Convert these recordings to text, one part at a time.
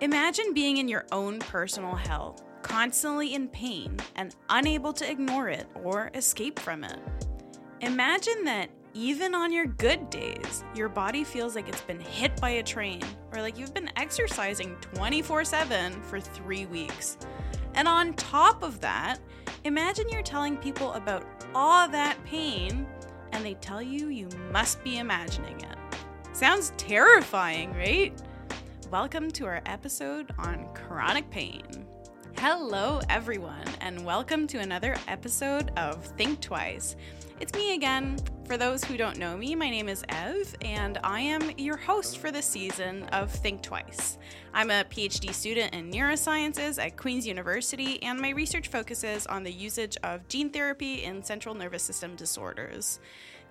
Imagine being in your own personal hell, constantly in pain and unable to ignore it or escape from it. Imagine that even on your good days, your body feels like it's been hit by a train or like you've been exercising 24 7 for three weeks. And on top of that, imagine you're telling people about all that pain and they tell you you must be imagining it. Sounds terrifying, right? Welcome to our episode on chronic pain. Hello, everyone, and welcome to another episode of Think Twice. It's me again. For those who don't know me, my name is Ev, and I am your host for this season of Think Twice. I'm a PhD student in neurosciences at Queen's University, and my research focuses on the usage of gene therapy in central nervous system disorders.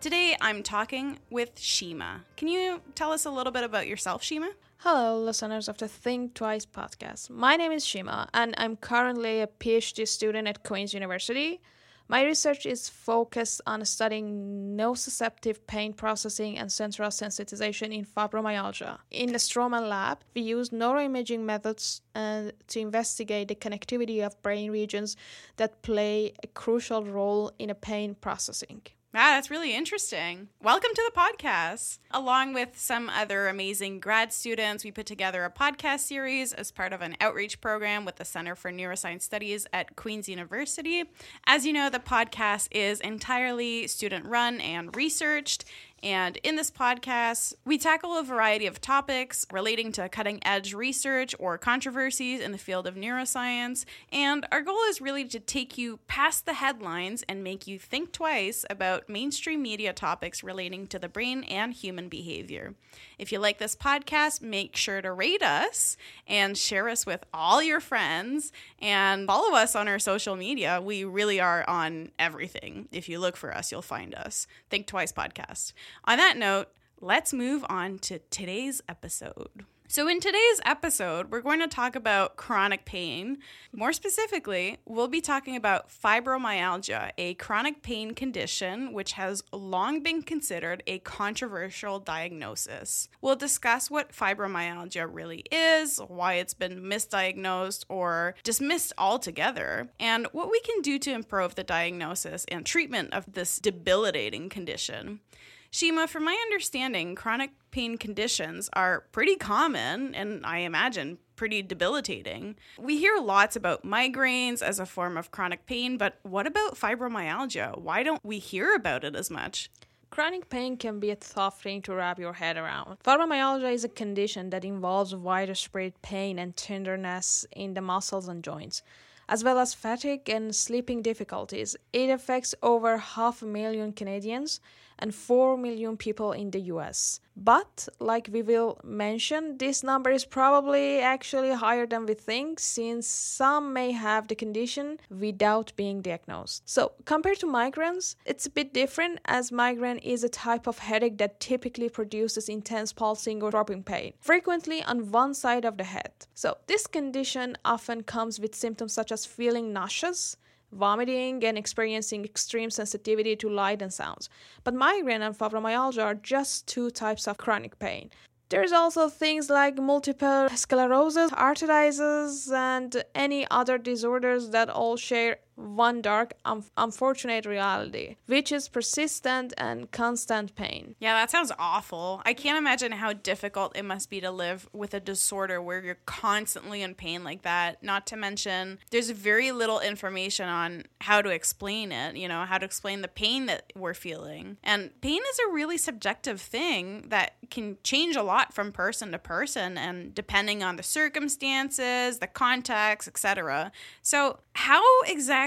Today, I'm talking with Shima. Can you tell us a little bit about yourself, Shima? Hello, listeners of the Think Twice podcast. My name is Shima, and I'm currently a PhD student at Queen's University. My research is focused on studying nociceptive pain processing and central sensitization in fibromyalgia. In the Stroman lab, we use neuroimaging methods uh, to investigate the connectivity of brain regions that play a crucial role in pain processing. Ah, that's really interesting. Welcome to the podcast. Along with some other amazing grad students, we put together a podcast series as part of an outreach program with the Center for Neuroscience Studies at Queen's University. As you know, the podcast is entirely student run and researched. And in this podcast, we tackle a variety of topics relating to cutting edge research or controversies in the field of neuroscience. And our goal is really to take you past the headlines and make you think twice about mainstream media topics relating to the brain and human behavior. If you like this podcast, make sure to rate us and share us with all your friends and follow us on our social media. We really are on everything. If you look for us, you'll find us. Think Twice Podcast. On that note, let's move on to today's episode. So, in today's episode, we're going to talk about chronic pain. More specifically, we'll be talking about fibromyalgia, a chronic pain condition which has long been considered a controversial diagnosis. We'll discuss what fibromyalgia really is, why it's been misdiagnosed or dismissed altogether, and what we can do to improve the diagnosis and treatment of this debilitating condition. Shima, from my understanding, chronic pain conditions are pretty common and I imagine pretty debilitating. We hear lots about migraines as a form of chronic pain, but what about fibromyalgia? Why don't we hear about it as much? Chronic pain can be a tough thing to wrap your head around. Fibromyalgia is a condition that involves widespread pain and tenderness in the muscles and joints as well as fatigue and sleeping difficulties. It affects over half a million Canadians and 4 million people in the US. But, like we will mention, this number is probably actually higher than we think since some may have the condition without being diagnosed. So, compared to migraines, it's a bit different as migraine is a type of headache that typically produces intense pulsing or throbbing pain, frequently on one side of the head. So, this condition often comes with symptoms such as feeling nauseous, vomiting, and experiencing extreme sensitivity to light and sounds. But migraine and fibromyalgia are just two types of chronic pain. There's also things like multiple sclerosis, arthritis, and any other disorders that all share one dark, un- unfortunate reality, which is persistent and constant pain. Yeah, that sounds awful. I can't imagine how difficult it must be to live with a disorder where you're constantly in pain like that. Not to mention, there's very little information on how to explain it, you know, how to explain the pain that we're feeling. And pain is a really subjective thing that can change a lot from person to person and depending on the circumstances, the context, etc. So, how exactly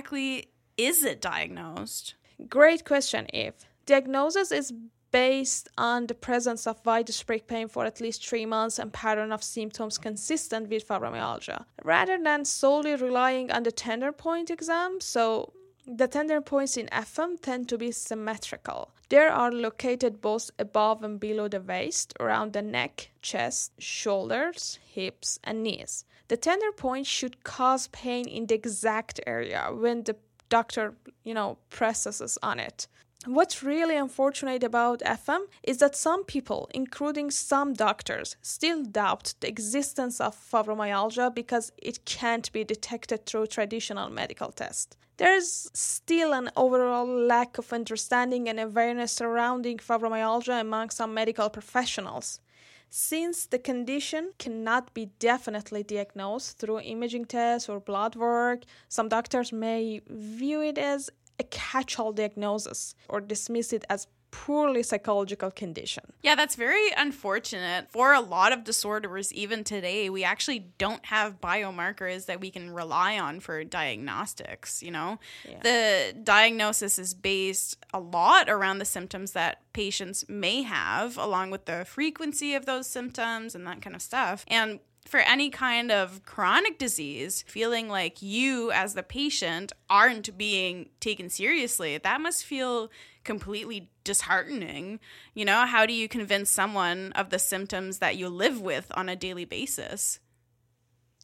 is it diagnosed? Great question, Eve. Diagnosis is based on the presence of widespread pain for at least three months and pattern of symptoms consistent with fibromyalgia, rather than solely relying on the tender point exam. So, the tender points in FM tend to be symmetrical. They are located both above and below the waist, around the neck, chest, shoulders, hips, and knees. The tender point should cause pain in the exact area when the doctor, you know, presses on it. What's really unfortunate about FM is that some people, including some doctors, still doubt the existence of fibromyalgia because it can't be detected through traditional medical tests. There's still an overall lack of understanding and awareness surrounding fibromyalgia among some medical professionals. Since the condition cannot be definitely diagnosed through imaging tests or blood work, some doctors may view it as a catch all diagnosis or dismiss it as poorly psychological condition. Yeah, that's very unfortunate. For a lot of disorders, even today, we actually don't have biomarkers that we can rely on for diagnostics, you know? Yeah. The diagnosis is based a lot around the symptoms that patients may have, along with the frequency of those symptoms and that kind of stuff. And for any kind of chronic disease, feeling like you as the patient aren't being taken seriously, that must feel completely disheartening. You know, how do you convince someone of the symptoms that you live with on a daily basis?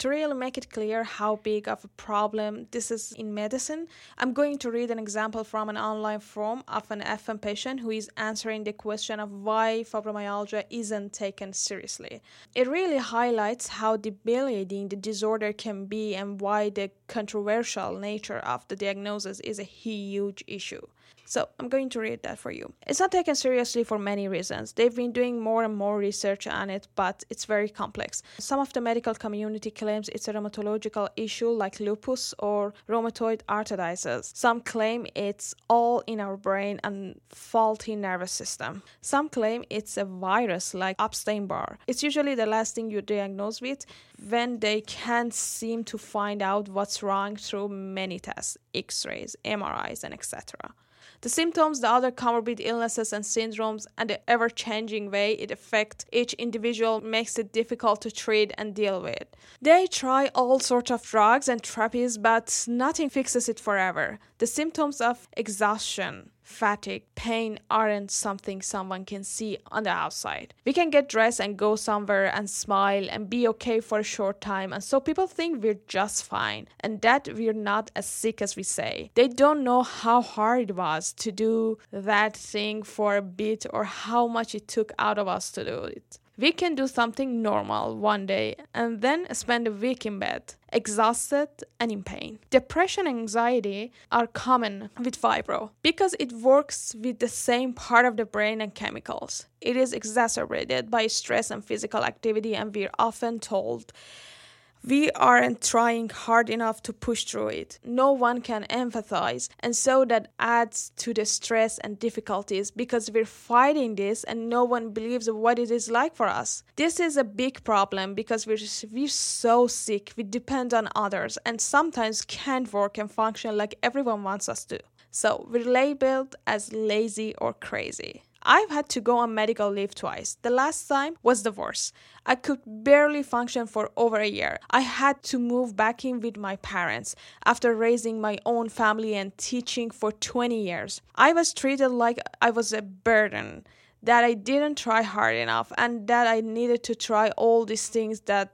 To really make it clear how big of a problem this is in medicine, I'm going to read an example from an online form of an FM patient who is answering the question of why fibromyalgia isn't taken seriously. It really highlights how debilitating the disorder can be and why the controversial nature of the diagnosis is a huge issue. So I'm going to read that for you. It's not taken seriously for many reasons. They've been doing more and more research on it, but it's very complex. Some of the medical community claims it's a rheumatological issue like lupus or rheumatoid arthritis. Some claim it's all in our brain and faulty nervous system. Some claim it's a virus like Epstein-Barr. It's usually the last thing you diagnose with when they can't seem to find out what's wrong through many tests, x-rays, MRIs, and etc. The symptoms, the other comorbid illnesses and syndromes, and the ever changing way it affects each individual makes it difficult to treat and deal with. They try all sorts of drugs and therapies, but nothing fixes it forever. The symptoms of exhaustion, fatigue, pain aren't something someone can see on the outside. We can get dressed and go somewhere and smile and be okay for a short time, and so people think we're just fine and that we're not as sick as we say. They don't know how hard it was to do that thing for a bit or how much it took out of us to do it. We can do something normal one day and then spend a week in bed, exhausted and in pain. Depression and anxiety are common with fibro because it works with the same part of the brain and chemicals. It is exacerbated by stress and physical activity, and we're often told we aren't trying hard enough to push through it. No one can empathize, and so that adds to the stress and difficulties because we're fighting this and no one believes what it is like for us. This is a big problem because we're, we're so sick, we depend on others, and sometimes can't work and function like everyone wants us to. So we're labeled as lazy or crazy. I've had to go on medical leave twice. The last time was divorce. I could barely function for over a year. I had to move back in with my parents after raising my own family and teaching for 20 years. I was treated like I was a burden, that I didn't try hard enough, and that I needed to try all these things that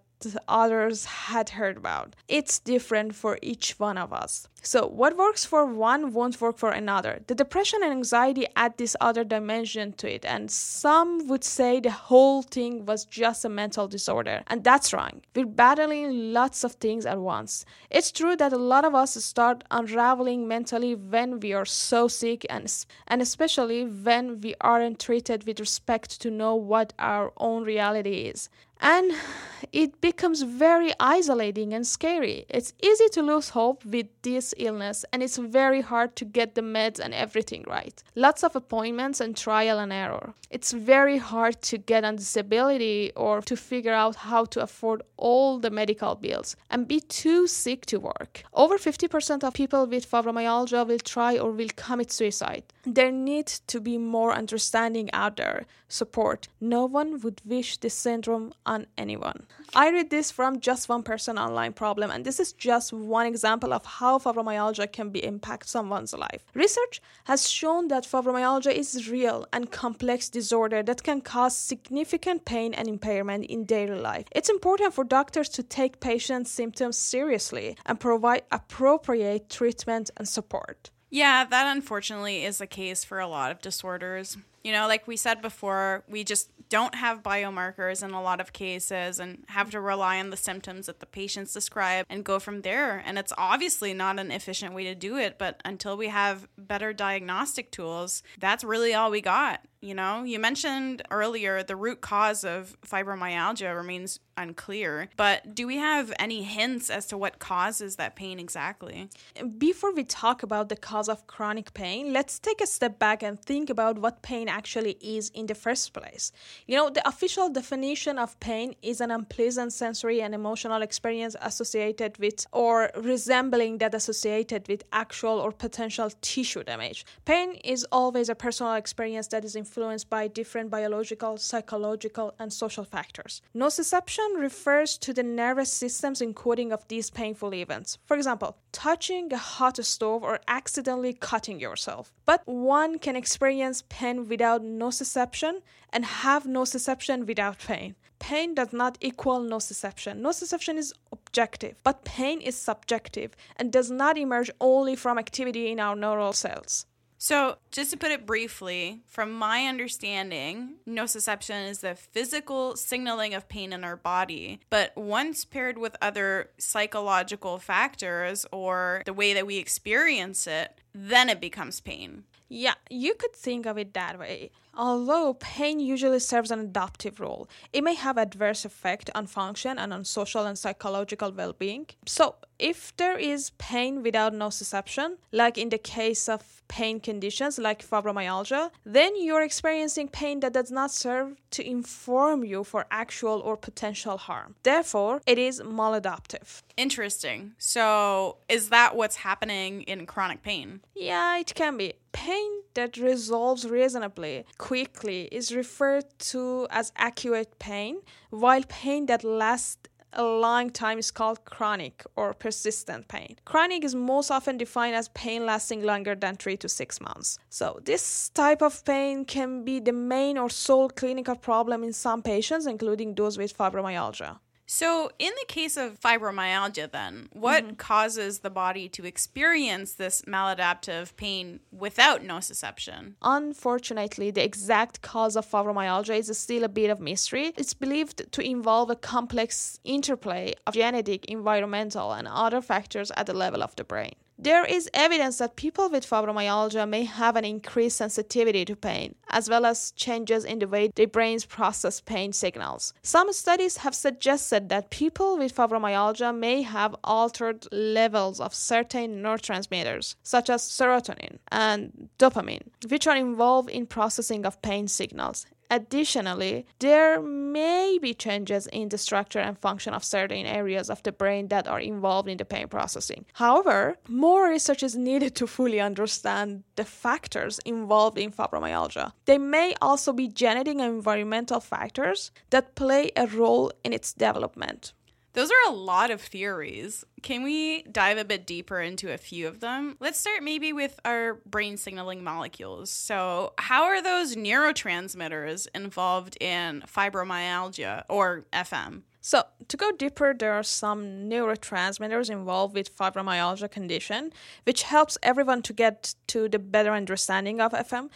others had heard about. It's different for each one of us. So, what works for one won't work for another. The depression and anxiety add this other dimension to it, and some would say the whole thing was just a mental disorder, and that's wrong. We're battling lots of things at once. It's true that a lot of us start unraveling mentally when we are so sick, and, and especially when we aren't treated with respect to know what our own reality is and it becomes very isolating and scary. It's easy to lose hope with this illness, and it's very hard to get the meds and everything right. Lots of appointments and trial and error. It's very hard to get on disability or to figure out how to afford all the medical bills and be too sick to work. Over 50% of people with fibromyalgia will try or will commit suicide. There needs to be more understanding out there, support. No one would wish this syndrome on anyone. I read this from just one person online problem, and this is just one example of how fibromyalgia can be impact someone's life. Research has shown that fibromyalgia is a real and complex disorder that can cause significant pain and impairment in daily life. It's important for doctors to take patients' symptoms seriously and provide appropriate treatment and support. Yeah, that unfortunately is the case for a lot of disorders. You know, like we said before, we just don't have biomarkers in a lot of cases and have to rely on the symptoms that the patients describe and go from there. And it's obviously not an efficient way to do it, but until we have better diagnostic tools, that's really all we got. You know, you mentioned earlier the root cause of fibromyalgia remains unclear, but do we have any hints as to what causes that pain exactly? Before we talk about the cause of chronic pain, let's take a step back and think about what pain actually is in the first place. You know, the official definition of pain is an unpleasant sensory and emotional experience associated with or resembling that associated with actual or potential tissue damage. Pain is always a personal experience that is influenced by different biological, psychological, and social factors. Nociception refers to the nervous system's encoding of these painful events. For example, touching a hot stove or accidentally cutting yourself. But one can experience pain without nociception and have nociception without pain. Pain does not equal nociception. Nociception is objective, but pain is subjective and does not emerge only from activity in our neural cells. So, just to put it briefly, from my understanding, nociception is the physical signaling of pain in our body. But once paired with other psychological factors or the way that we experience it, then it becomes pain. Yeah, you could think of it that way. Although pain usually serves an adaptive role, it may have adverse effect on function and on social and psychological well-being. So, if there is pain without nociception, like in the case of pain conditions like fibromyalgia, then you're experiencing pain that does not serve to inform you for actual or potential harm. Therefore, it is maladaptive. Interesting. So, is that what's happening in chronic pain? Yeah, it can be. Pain that resolves reasonably quickly is referred to as acute pain, while pain that lasts a long time is called chronic or persistent pain. Chronic is most often defined as pain lasting longer than three to six months. So, this type of pain can be the main or sole clinical problem in some patients, including those with fibromyalgia. So, in the case of fibromyalgia, then, what mm-hmm. causes the body to experience this maladaptive pain without nociception? Unfortunately, the exact cause of fibromyalgia is still a bit of mystery. It's believed to involve a complex interplay of genetic, environmental, and other factors at the level of the brain. There is evidence that people with fibromyalgia may have an increased sensitivity to pain, as well as changes in the way their brains process pain signals. Some studies have suggested that people with fibromyalgia may have altered levels of certain neurotransmitters, such as serotonin and dopamine, which are involved in processing of pain signals. Additionally, there may be changes in the structure and function of certain areas of the brain that are involved in the pain processing. However, more research is needed to fully understand the factors involved in fibromyalgia. They may also be genetic and environmental factors that play a role in its development. Those are a lot of theories. Can we dive a bit deeper into a few of them? Let's start maybe with our brain signaling molecules. So, how are those neurotransmitters involved in fibromyalgia or FM? So, to go deeper, there are some neurotransmitters involved with fibromyalgia condition, which helps everyone to get to the better understanding of FM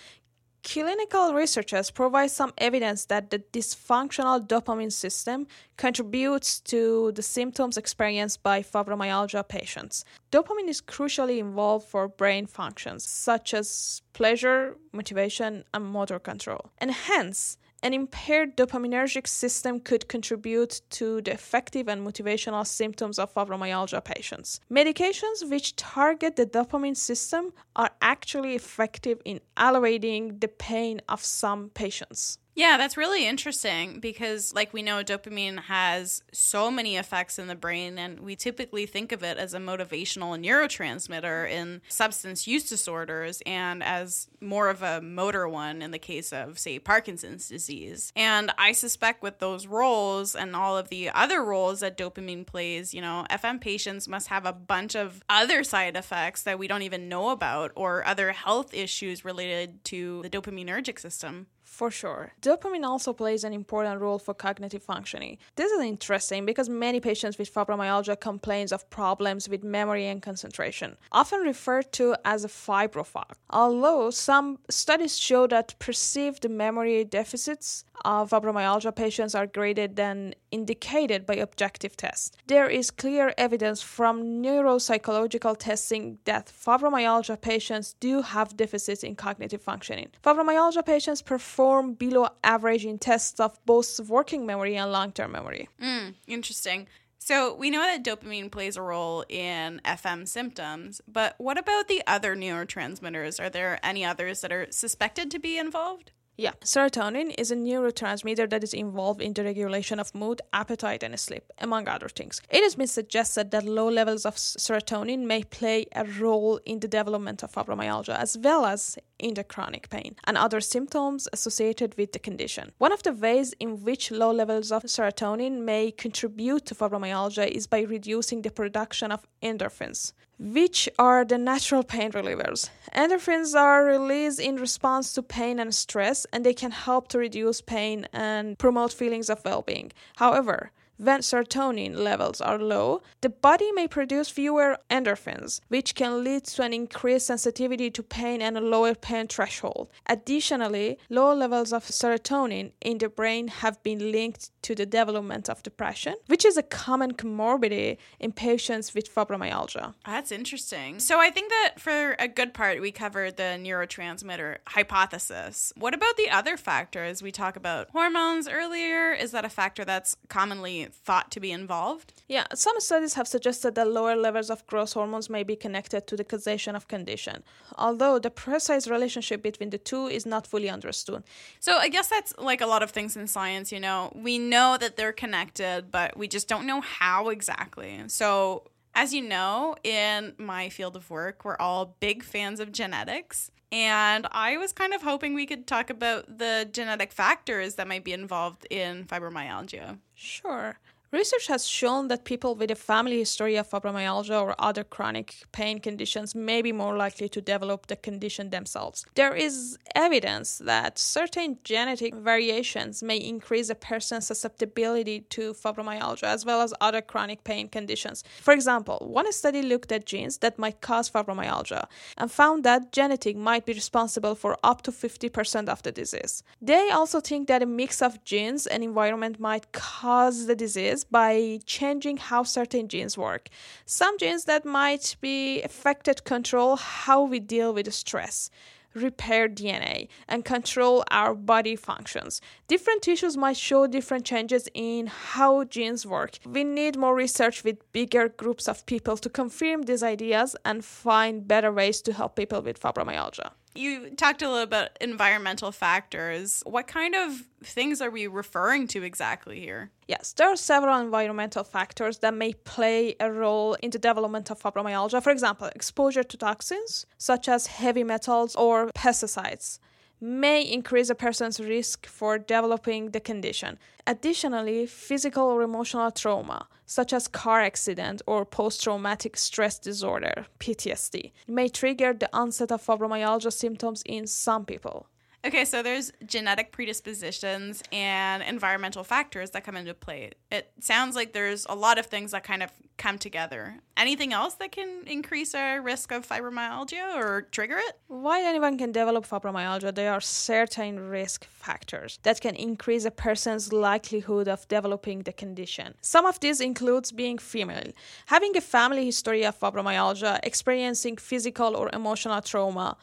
clinical researchers provide some evidence that the dysfunctional dopamine system contributes to the symptoms experienced by fibromyalgia patients. Dopamine is crucially involved for brain functions such as pleasure, motivation, and motor control. And hence, an impaired dopaminergic system could contribute to the effective and motivational symptoms of fibromyalgia patients. Medications which target the dopamine system are actually effective in alleviating the pain of some patients. Yeah, that's really interesting because, like we know, dopamine has so many effects in the brain, and we typically think of it as a motivational neurotransmitter in substance use disorders and as more of a motor one in the case of, say, Parkinson's disease. And I suspect with those roles and all of the other roles that dopamine plays, you know, FM patients must have a bunch of other side effects that we don't even know about or other health issues related to the dopaminergic system. For sure. Dopamine also plays an important role for cognitive functioning. This is interesting because many patients with fibromyalgia complain of problems with memory and concentration, often referred to as a fibrofog. Although some studies show that perceived memory deficits of fibromyalgia patients are greater than indicated by objective tests. There is clear evidence from neuropsychological testing that fibromyalgia patients do have deficits in cognitive functioning. Fibromyalgia patients perform below average in tests of both working memory and long term memory. Mm, interesting. So, we know that dopamine plays a role in FM symptoms, but what about the other neurotransmitters? Are there any others that are suspected to be involved? Yeah, serotonin is a neurotransmitter that is involved in the regulation of mood, appetite, and sleep, among other things. It has been suggested that low levels of serotonin may play a role in the development of fibromyalgia as well as in the chronic pain and other symptoms associated with the condition. One of the ways in which low levels of serotonin may contribute to fibromyalgia is by reducing the production of endorphins which are the natural pain relievers. Endorphins are released in response to pain and stress, and they can help to reduce pain and promote feelings of well being. However, when serotonin levels are low, the body may produce fewer endorphins, which can lead to an increased sensitivity to pain and a lower pain threshold. Additionally, low levels of serotonin in the brain have been linked to the development of depression, which is a common comorbidity in patients with fibromyalgia. That's interesting. So I think that for a good part, we covered the neurotransmitter hypothesis. What about the other factors? We talk about hormones earlier. Is that a factor that's commonly thought to be involved? Yeah, some studies have suggested that lower levels of growth hormones may be connected to the causation of condition, although the precise relationship between the two is not fully understood. So I guess that's like a lot of things in science, you know. We know that they're connected, but we just don't know how exactly. So as you know, in my field of work, we're all big fans of genetics. And I was kind of hoping we could talk about the genetic factors that might be involved in fibromyalgia. Sure. Research has shown that people with a family history of fibromyalgia or other chronic pain conditions may be more likely to develop the condition themselves. There is evidence that certain genetic variations may increase a person's susceptibility to fibromyalgia as well as other chronic pain conditions. For example, one study looked at genes that might cause fibromyalgia and found that genetic might be responsible for up to 50% of the disease. They also think that a mix of genes and environment might cause the disease by changing how certain genes work. Some genes that might be affected control how we deal with stress repair DNA and control our body functions. Different tissues might show different changes in how genes work. We need more research with bigger groups of people to confirm these ideas and find better ways to help people with fibromyalgia. You talked a little about environmental factors. What kind of things are we referring to exactly here? Yes, there are several environmental factors that may play a role in the development of fibromyalgia. For example, exposure to toxins such as heavy metals or pesticides may increase a person's risk for developing the condition. Additionally, physical or emotional trauma, such as car accident or post-traumatic stress disorder, PTSD, may trigger the onset of fibromyalgia symptoms in some people. Okay, so there's genetic predispositions and environmental factors that come into play. It sounds like there's a lot of things that kind of come together. Anything else that can increase our risk of fibromyalgia or trigger it? While anyone can develop fibromyalgia, there are certain risk factors that can increase a person's likelihood of developing the condition. Some of these includes being female, having a family history of fibromyalgia, experiencing physical or emotional trauma,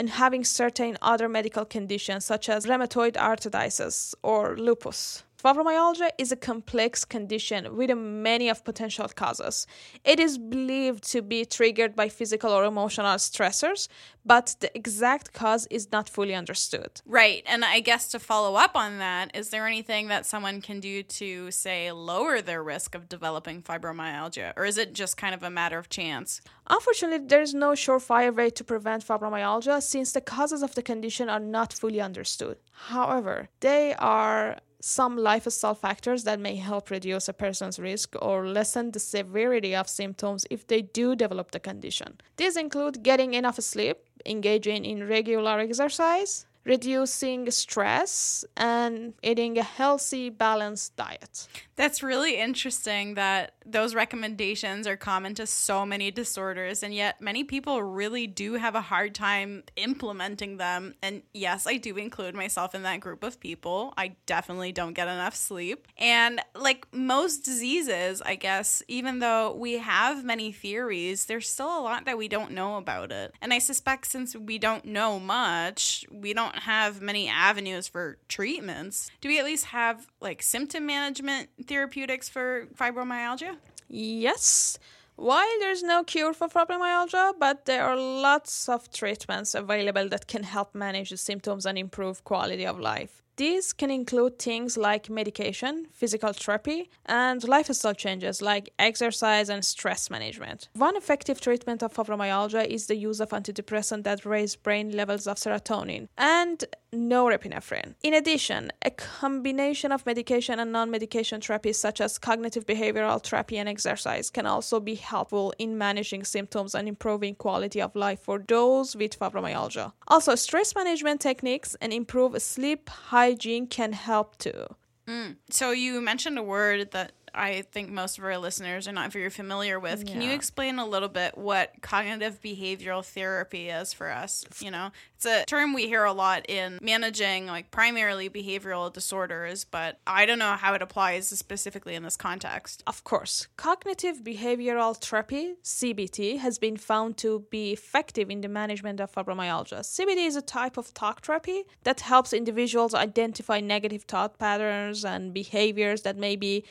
and having certain other medical conditions such as rheumatoid arthritis or lupus. Fibromyalgia is a complex condition with many of potential causes. It is believed to be triggered by physical or emotional stressors, but the exact cause is not fully understood. Right. And I guess to follow up on that, is there anything that someone can do to, say, lower their risk of developing fibromyalgia? Or is it just kind of a matter of chance? Unfortunately, there is no surefire way to prevent fibromyalgia since the causes of the condition are not fully understood. However, they are some lifestyle factors that may help reduce a person's risk or lessen the severity of symptoms if they do develop the condition. These include getting enough sleep, engaging in regular exercise, reducing stress, and eating a healthy, balanced diet. That's really interesting that those recommendations are common to so many disorders, and yet many people really do have a hard time implementing them. And yes, I do include myself in that group of people. I definitely don't get enough sleep. And like most diseases, I guess, even though we have many theories, there's still a lot that we don't know about it. And I suspect since we don't know much, we don't have many avenues for treatments. Do we at least have like symptom management therapeutics for fibromyalgia? Yes. While there's no cure for fibromyalgia, but there are lots of treatments available that can help manage the symptoms and improve quality of life. These can include things like medication, physical therapy, and lifestyle changes like exercise and stress management. One effective treatment of fibromyalgia is the use of antidepressants that raise brain levels of serotonin and norepinephrine. In addition, a combination of medication and non medication therapies such as cognitive behavioral therapy and exercise can also be helpful in managing symptoms and improving quality of life for those with fibromyalgia. Also, stress management techniques and improved sleep hygiene can help too. Mm. So, you mentioned a word that I think most of our listeners are not very familiar with. Can you explain a little bit what cognitive behavioral therapy is for us? You know, it's a term we hear a lot in managing like primarily behavioral disorders, but I don't know how it applies specifically in this context. Of course, cognitive behavioral therapy, CBT, has been found to be effective in the management of fibromyalgia. CBT is a type of talk therapy that helps individuals identify negative thought patterns and behaviors that may be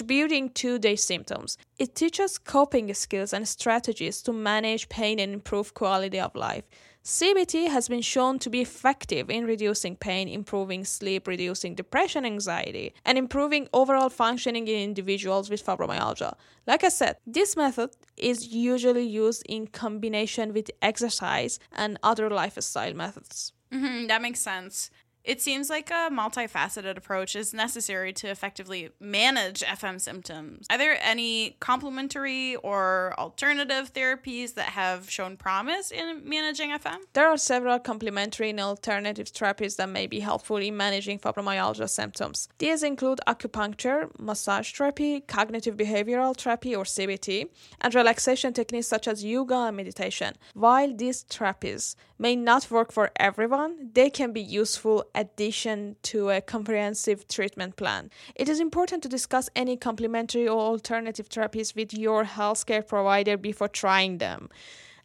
contributing to their symptoms. It teaches coping skills and strategies to manage pain and improve quality of life. CBT has been shown to be effective in reducing pain, improving sleep, reducing depression, anxiety, and improving overall functioning in individuals with fibromyalgia. Like I said, this method is usually used in combination with exercise and other lifestyle methods. Mm-hmm, that makes sense. It seems like a multifaceted approach is necessary to effectively manage FM symptoms. Are there any complementary or alternative therapies that have shown promise in managing FM? There are several complementary and alternative therapies that may be helpful in managing fibromyalgia symptoms. These include acupuncture, massage therapy, cognitive behavioral therapy or CBT, and relaxation techniques such as yoga and meditation. While these therapies may not work for everyone, they can be useful addition to a comprehensive treatment plan. It is important to discuss any complementary or alternative therapies with your healthcare provider before trying them,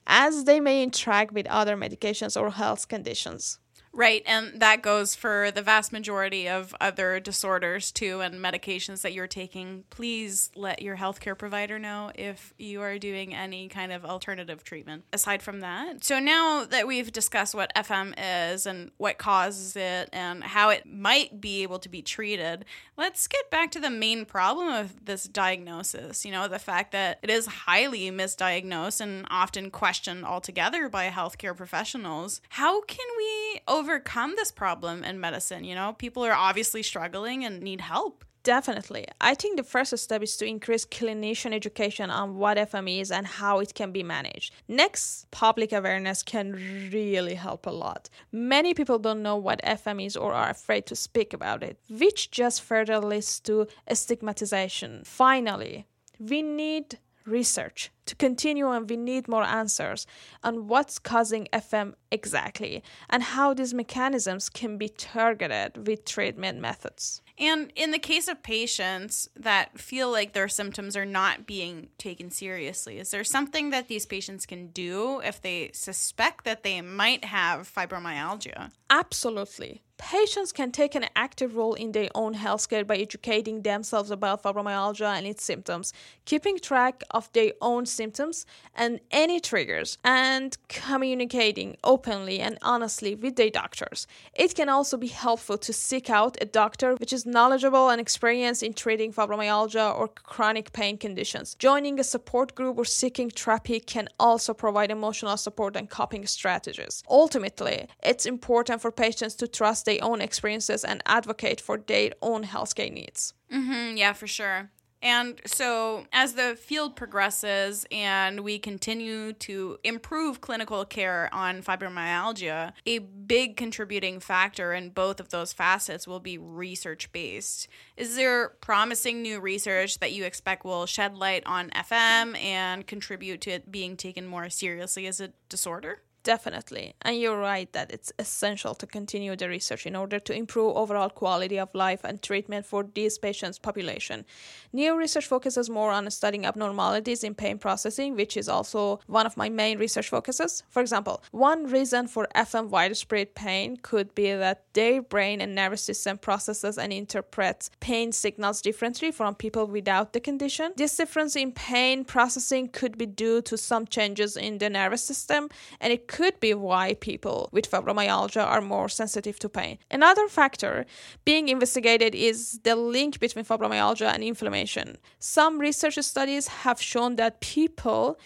as they may interact with other medications or health conditions. Right, and that goes for the vast majority of other disorders too and medications that you're taking. Please let your healthcare provider know if you are doing any kind of alternative treatment. Aside from that, so now that we've discussed what FM is and what causes it and how it might be able to be treated, let's get back to the main problem of this diagnosis. You know, the fact that it is highly misdiagnosed and often questioned altogether by healthcare professionals. How can we overcome this problem in medicine. You know, people are obviously struggling and need help. Definitely. I think the first step is to increase clinician education on what FM is and how it can be managed. Next, public awareness can really help a lot. Many people don't know what FM is or are afraid to speak about it, which just further leads to stigmatization. Finally, we need research to continue and we need more answers on what's causing FM exactly and how these mechanisms can be targeted with treatment methods. And in the case of patients that feel like their symptoms are not being taken seriously, is there something that these patients can do if they suspect that they might have fibromyalgia? Absolutely. Patients can take an active role in their own healthcare by educating themselves about fibromyalgia and its symptoms, keeping track of their own symptoms and any triggers, and communicating openly and honestly with their doctors. It can also be helpful to seek out a doctor which is knowledgeable and experienced in treating fibromyalgia or chronic pain conditions. Joining a support group or seeking therapy can also provide emotional support and coping strategies. Ultimately, it's important for patients to trust their own experiences and advocate for their own healthcare needs. Mm-hmm, yeah, for sure. And so, as the field progresses and we continue to improve clinical care on fibromyalgia, a big contributing factor in both of those facets will be research based. Is there promising new research that you expect will shed light on FM and contribute to it being taken more seriously as a disorder? Definitely. And you're right that it's essential to continue the research in order to improve overall quality of life and treatment for these patients' population. New research focuses more on studying abnormalities in pain processing, which is also one of my main research focuses. For example, one reason for FM widespread pain could be that their brain and nervous system processes and interprets pain signals differently from people without the condition. This difference in pain processing could be due to some changes in the nervous system, and it could be why people with fibromyalgia are more sensitive to pain. Another factor being investigated is the link between fibromyalgia and inflammation. Some research studies have shown that people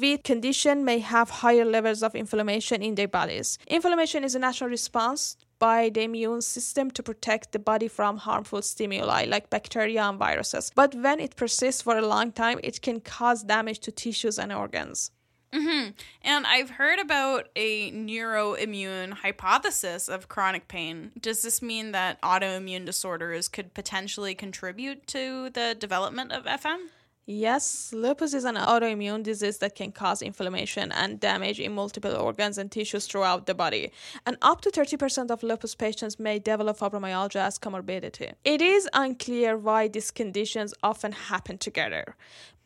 with condition may have higher levels of inflammation in their bodies. Inflammation is a natural response by the immune system to protect the body from harmful stimuli like bacteria and viruses. But when it persists for a long time, it can cause damage to tissues and organs. Mm-hmm. And I've heard about a neuroimmune hypothesis of chronic pain. Does this mean that autoimmune disorders could potentially contribute to the development of FM? Yes, lupus is an autoimmune disease that can cause inflammation and damage in multiple organs and tissues throughout the body. And up to 30% of lupus patients may develop fibromyalgia as comorbidity. It is unclear why these conditions often happen together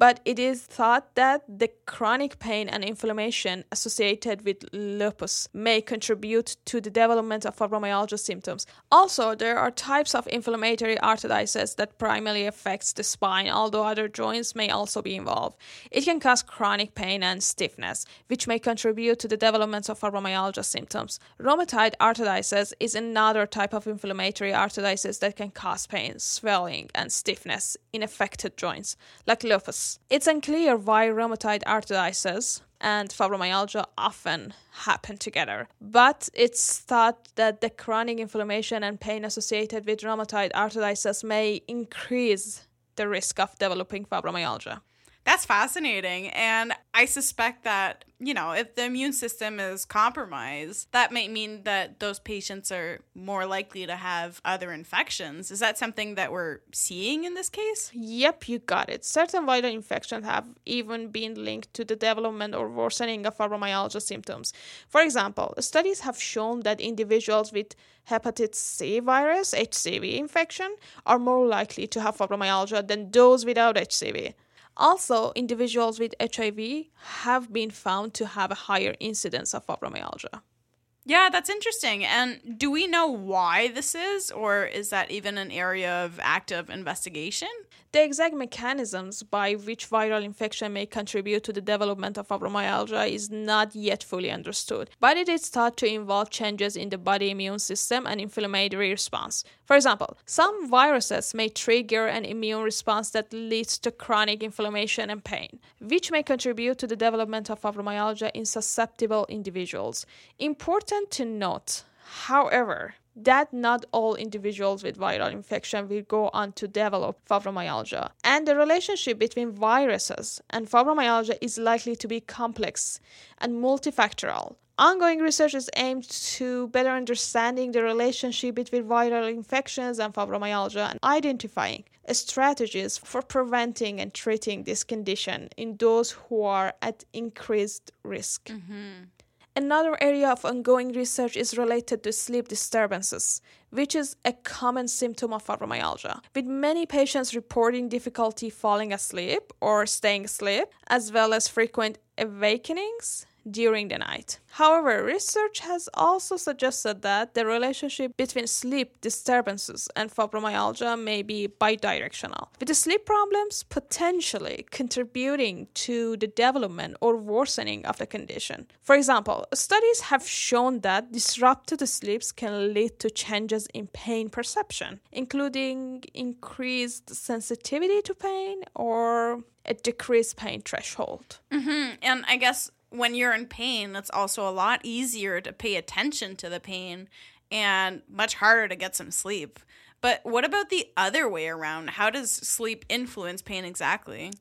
but it is thought that the chronic pain and inflammation associated with lupus may contribute to the development of fibromyalgia symptoms. Also, there are types of inflammatory arthritis that primarily affects the spine, although other joints may also be involved. It can cause chronic pain and stiffness, which may contribute to the development of fibromyalgia symptoms. Rheumatoid arthritis is another type of inflammatory arthritis that can cause pain, swelling, and stiffness in affected joints, like lupus. It's unclear why rheumatoid arthritis and fibromyalgia often happen together, but it's thought that the chronic inflammation and pain associated with rheumatoid arthritis may increase the risk of developing fibromyalgia. That's fascinating. And I suspect that, you know, if the immune system is compromised, that might mean that those patients are more likely to have other infections. Is that something that we're seeing in this case? Yep, you got it. Certain viral infections have even been linked to the development or worsening of fibromyalgia symptoms. For example, studies have shown that individuals with hepatitis C virus, HCV infection, are more likely to have fibromyalgia than those without HCV. Also, individuals with HIV have been found to have a higher incidence of fibromyalgia. Yeah, that's interesting. And do we know why this is, or is that even an area of active investigation? The exact mechanisms by which viral infection may contribute to the development of fibromyalgia is not yet fully understood, but it is thought to involve changes in the body immune system and inflammatory response. For example, some viruses may trigger an immune response that leads to chronic inflammation and pain, which may contribute to the development of fibromyalgia in susceptible individuals. Important to note, however, that not all individuals with viral infection will go on to develop fibromyalgia. And the relationship between viruses and fibromyalgia is likely to be complex and multifactorial. Ongoing research is aimed to better understanding the relationship between viral infections and fibromyalgia and identifying strategies for preventing and treating this condition in those who are at increased risk. Mm-hmm. Another area of ongoing research is related to sleep disturbances, which is a common symptom of fibromyalgia, with many patients reporting difficulty falling asleep or staying asleep, as well as frequent awakenings during the night. However, research has also suggested that the relationship between sleep disturbances and fibromyalgia may be bidirectional, with sleep problems potentially contributing to the development or worsening of the condition. For example, studies have shown that disrupted sleeps can lead to changes in pain perception, including increased sensitivity to pain or a decreased pain threshold. Mm-hmm. And I guess when you're in pain, it's also a lot easier to pay attention to the pain and much harder to get some sleep. But what about the other way around? How does sleep influence pain exactly?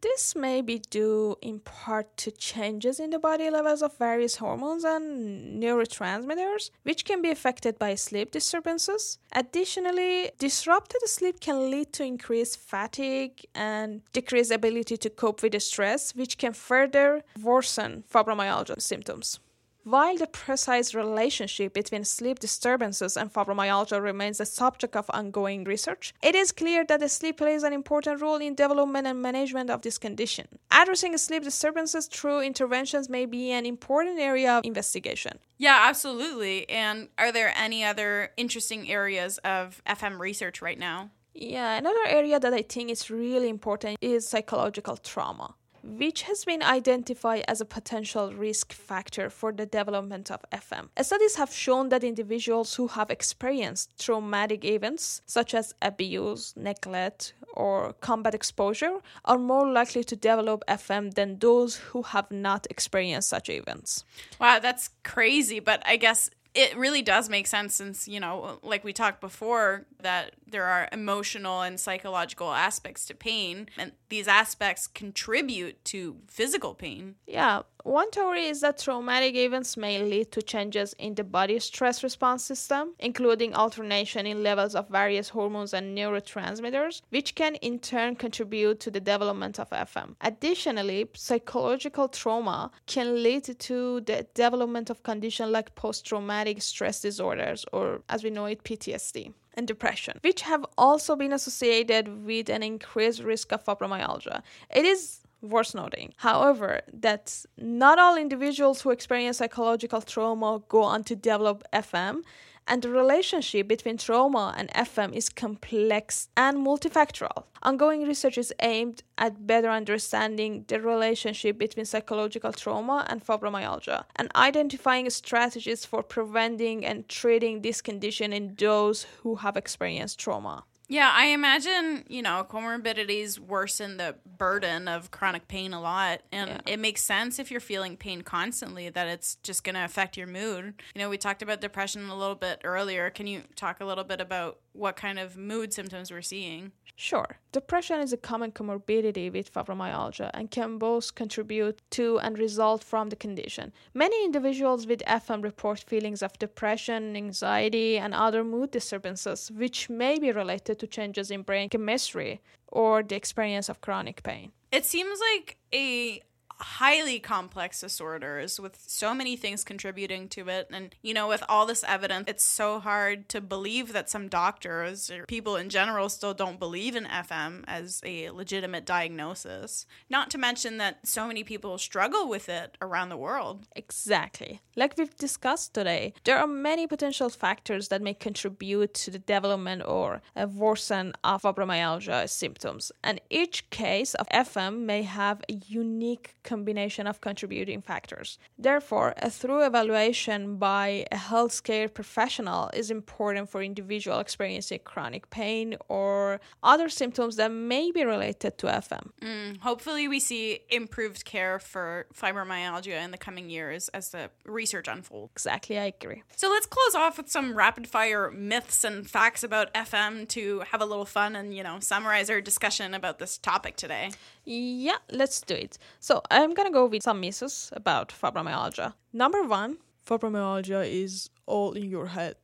This may be due in part to changes in the body levels of various hormones and neurotransmitters, which can be affected by sleep disturbances. Additionally, disrupted sleep can lead to increased fatigue and decreased ability to cope with stress, which can further worsen fibromyalgia symptoms. While the precise relationship between sleep disturbances and fibromyalgia remains the subject of ongoing research, it is clear that sleep plays an important role in development and management of this condition. Addressing sleep disturbances through interventions may be an important area of investigation. Yeah, absolutely. And are there any other interesting areas of FM research right now? Yeah, another area that I think is really important is psychological trauma which has been identified as a potential risk factor for the development of FM. Studies have shown that individuals who have experienced traumatic events such as abuse, neglect, or combat exposure are more likely to develop FM than those who have not experienced such events. Wow, that's crazy, but I guess it really does make sense since you know like we talked before that there are emotional and psychological aspects to pain and these aspects contribute to physical pain. Yeah one theory is that traumatic events may lead to changes in the body's stress response system including alternation in levels of various hormones and neurotransmitters which can in turn contribute to the development of fm additionally psychological trauma can lead to the development of conditions like post-traumatic traumatic stress disorders, or as we know it, PTSD and depression, which have also been associated with an increased risk of fibromyalgia. It is worth noting, however, that not all individuals who experience psychological trauma go on to develop FM, and the relationship between trauma and FM is complex and multifactorial. Ongoing research is aimed at better understanding the relationship between psychological trauma and fibromyalgia and identifying strategies for preventing and treating this condition in those who have experienced trauma. Yeah, I imagine, you know, comorbidities worsen the burden of chronic pain a lot. And yeah. it makes sense if you're feeling pain constantly that it's just going to affect your mood. You know, we talked about depression a little bit earlier. Can you talk a little bit about what kind of mood symptoms we're seeing? Sure. Depression is a common comorbidity with fibromyalgia and can both contribute to and result from the condition. Many individuals with FM report feelings of depression, anxiety, and other mood disturbances, which may be related to changes in brain chemistry or the experience of chronic pain. It seems like a highly complex disorders with so many things contributing to it. And, you know, with all this evidence, it's so hard to believe that some doctors or people in general still don't believe in FM as a legitimate diagnosis. Not to mention that so many people struggle with it around the world. Exactly. Like we've discussed today, there are many potential factors that may contribute to the development or worsen of fibromyalgia symptoms. And each case of FM may have a unique combination of contributing factors. Therefore, a thorough evaluation by a healthcare professional is important for individual experiencing chronic pain or other symptoms that may be related to FM. Mm, hopefully, we see improved care for fibromyalgia in the coming years as the research unfolds. Exactly, I agree. So let's close off with some rapid fire myths and facts about FM to have a little fun and, you know, summarize our discussion about this topic today. Yeah, let's do it. So I'm gonna go with some myths about fibromyalgia. Number one, fibromyalgia is all in your head.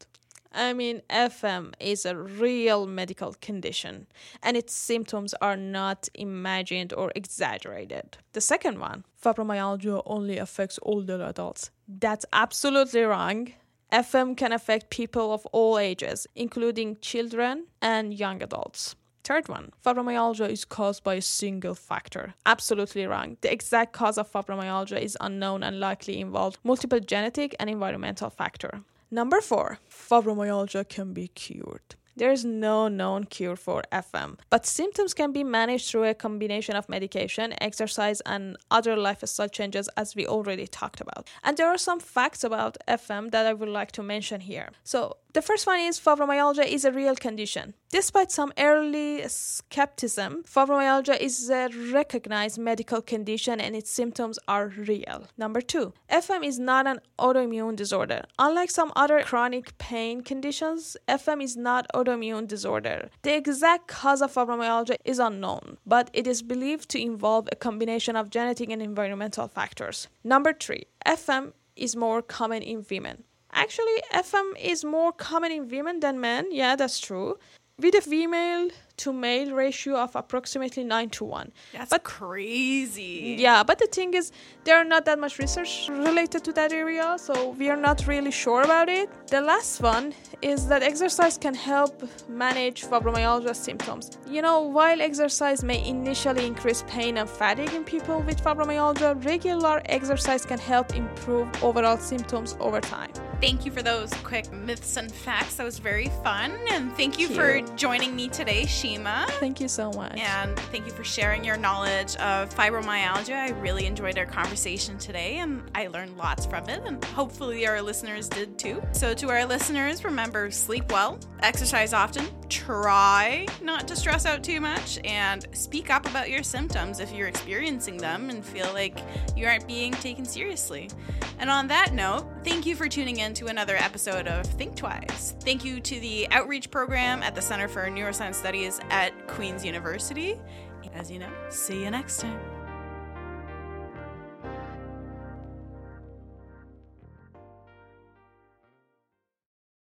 I mean, FM is a real medical condition, and its symptoms are not imagined or exaggerated. The second one, fibromyalgia only affects older adults. That's absolutely wrong. FM can affect people of all ages, including children and young adults. Third one, fibromyalgia is caused by a single factor. Absolutely wrong. The exact cause of fibromyalgia is unknown and likely involved multiple genetic and environmental factor. Number four, fibromyalgia can be cured. There is no known cure for FM, but symptoms can be managed through a combination of medication, exercise, and other lifestyle changes, as we already talked about. And there are some facts about FM that I would like to mention here. So, The first one is fibromyalgia is a real condition. Despite some early skepticism, fibromyalgia is a recognized medical condition and its symptoms are real. Number two, FM is not an autoimmune disorder. Unlike some other chronic pain conditions, FM is not autoimmune disorder. The exact cause of fibromyalgia is unknown, but it is believed to involve a combination of genetic and environmental factors. Number three, FM is more common in women. Actually, FM is more common in women than men. Yeah, that's true. With a female to male ratio of approximately 9 to 1. That's but, crazy. Yeah, but the thing is, there are not that much research related to that area, so we are not really sure about it. The last one is that exercise can help manage fibromyalgia symptoms. You know, while exercise may initially increase pain and fatigue in people with fibromyalgia, regular exercise can help improve overall symptoms over time. Thank you for those quick myths and facts. That was very fun. And thank you, thank you. for joining me today, Shima. Thank you so much. And thank you for sharing your knowledge of fibromyalgia. I really enjoyed our conversation today and I learned lots from it. And hopefully, our listeners did too. So, to our listeners, remember sleep well, exercise often, try not to stress out too much, and speak up about your symptoms if you're experiencing them and feel like you aren't being taken seriously. And on that note, thank you for tuning in to another episode of Think Twice. Thank you to the outreach program at the Center for Neuroscience Studies at Queen's University. As you know, see you next time.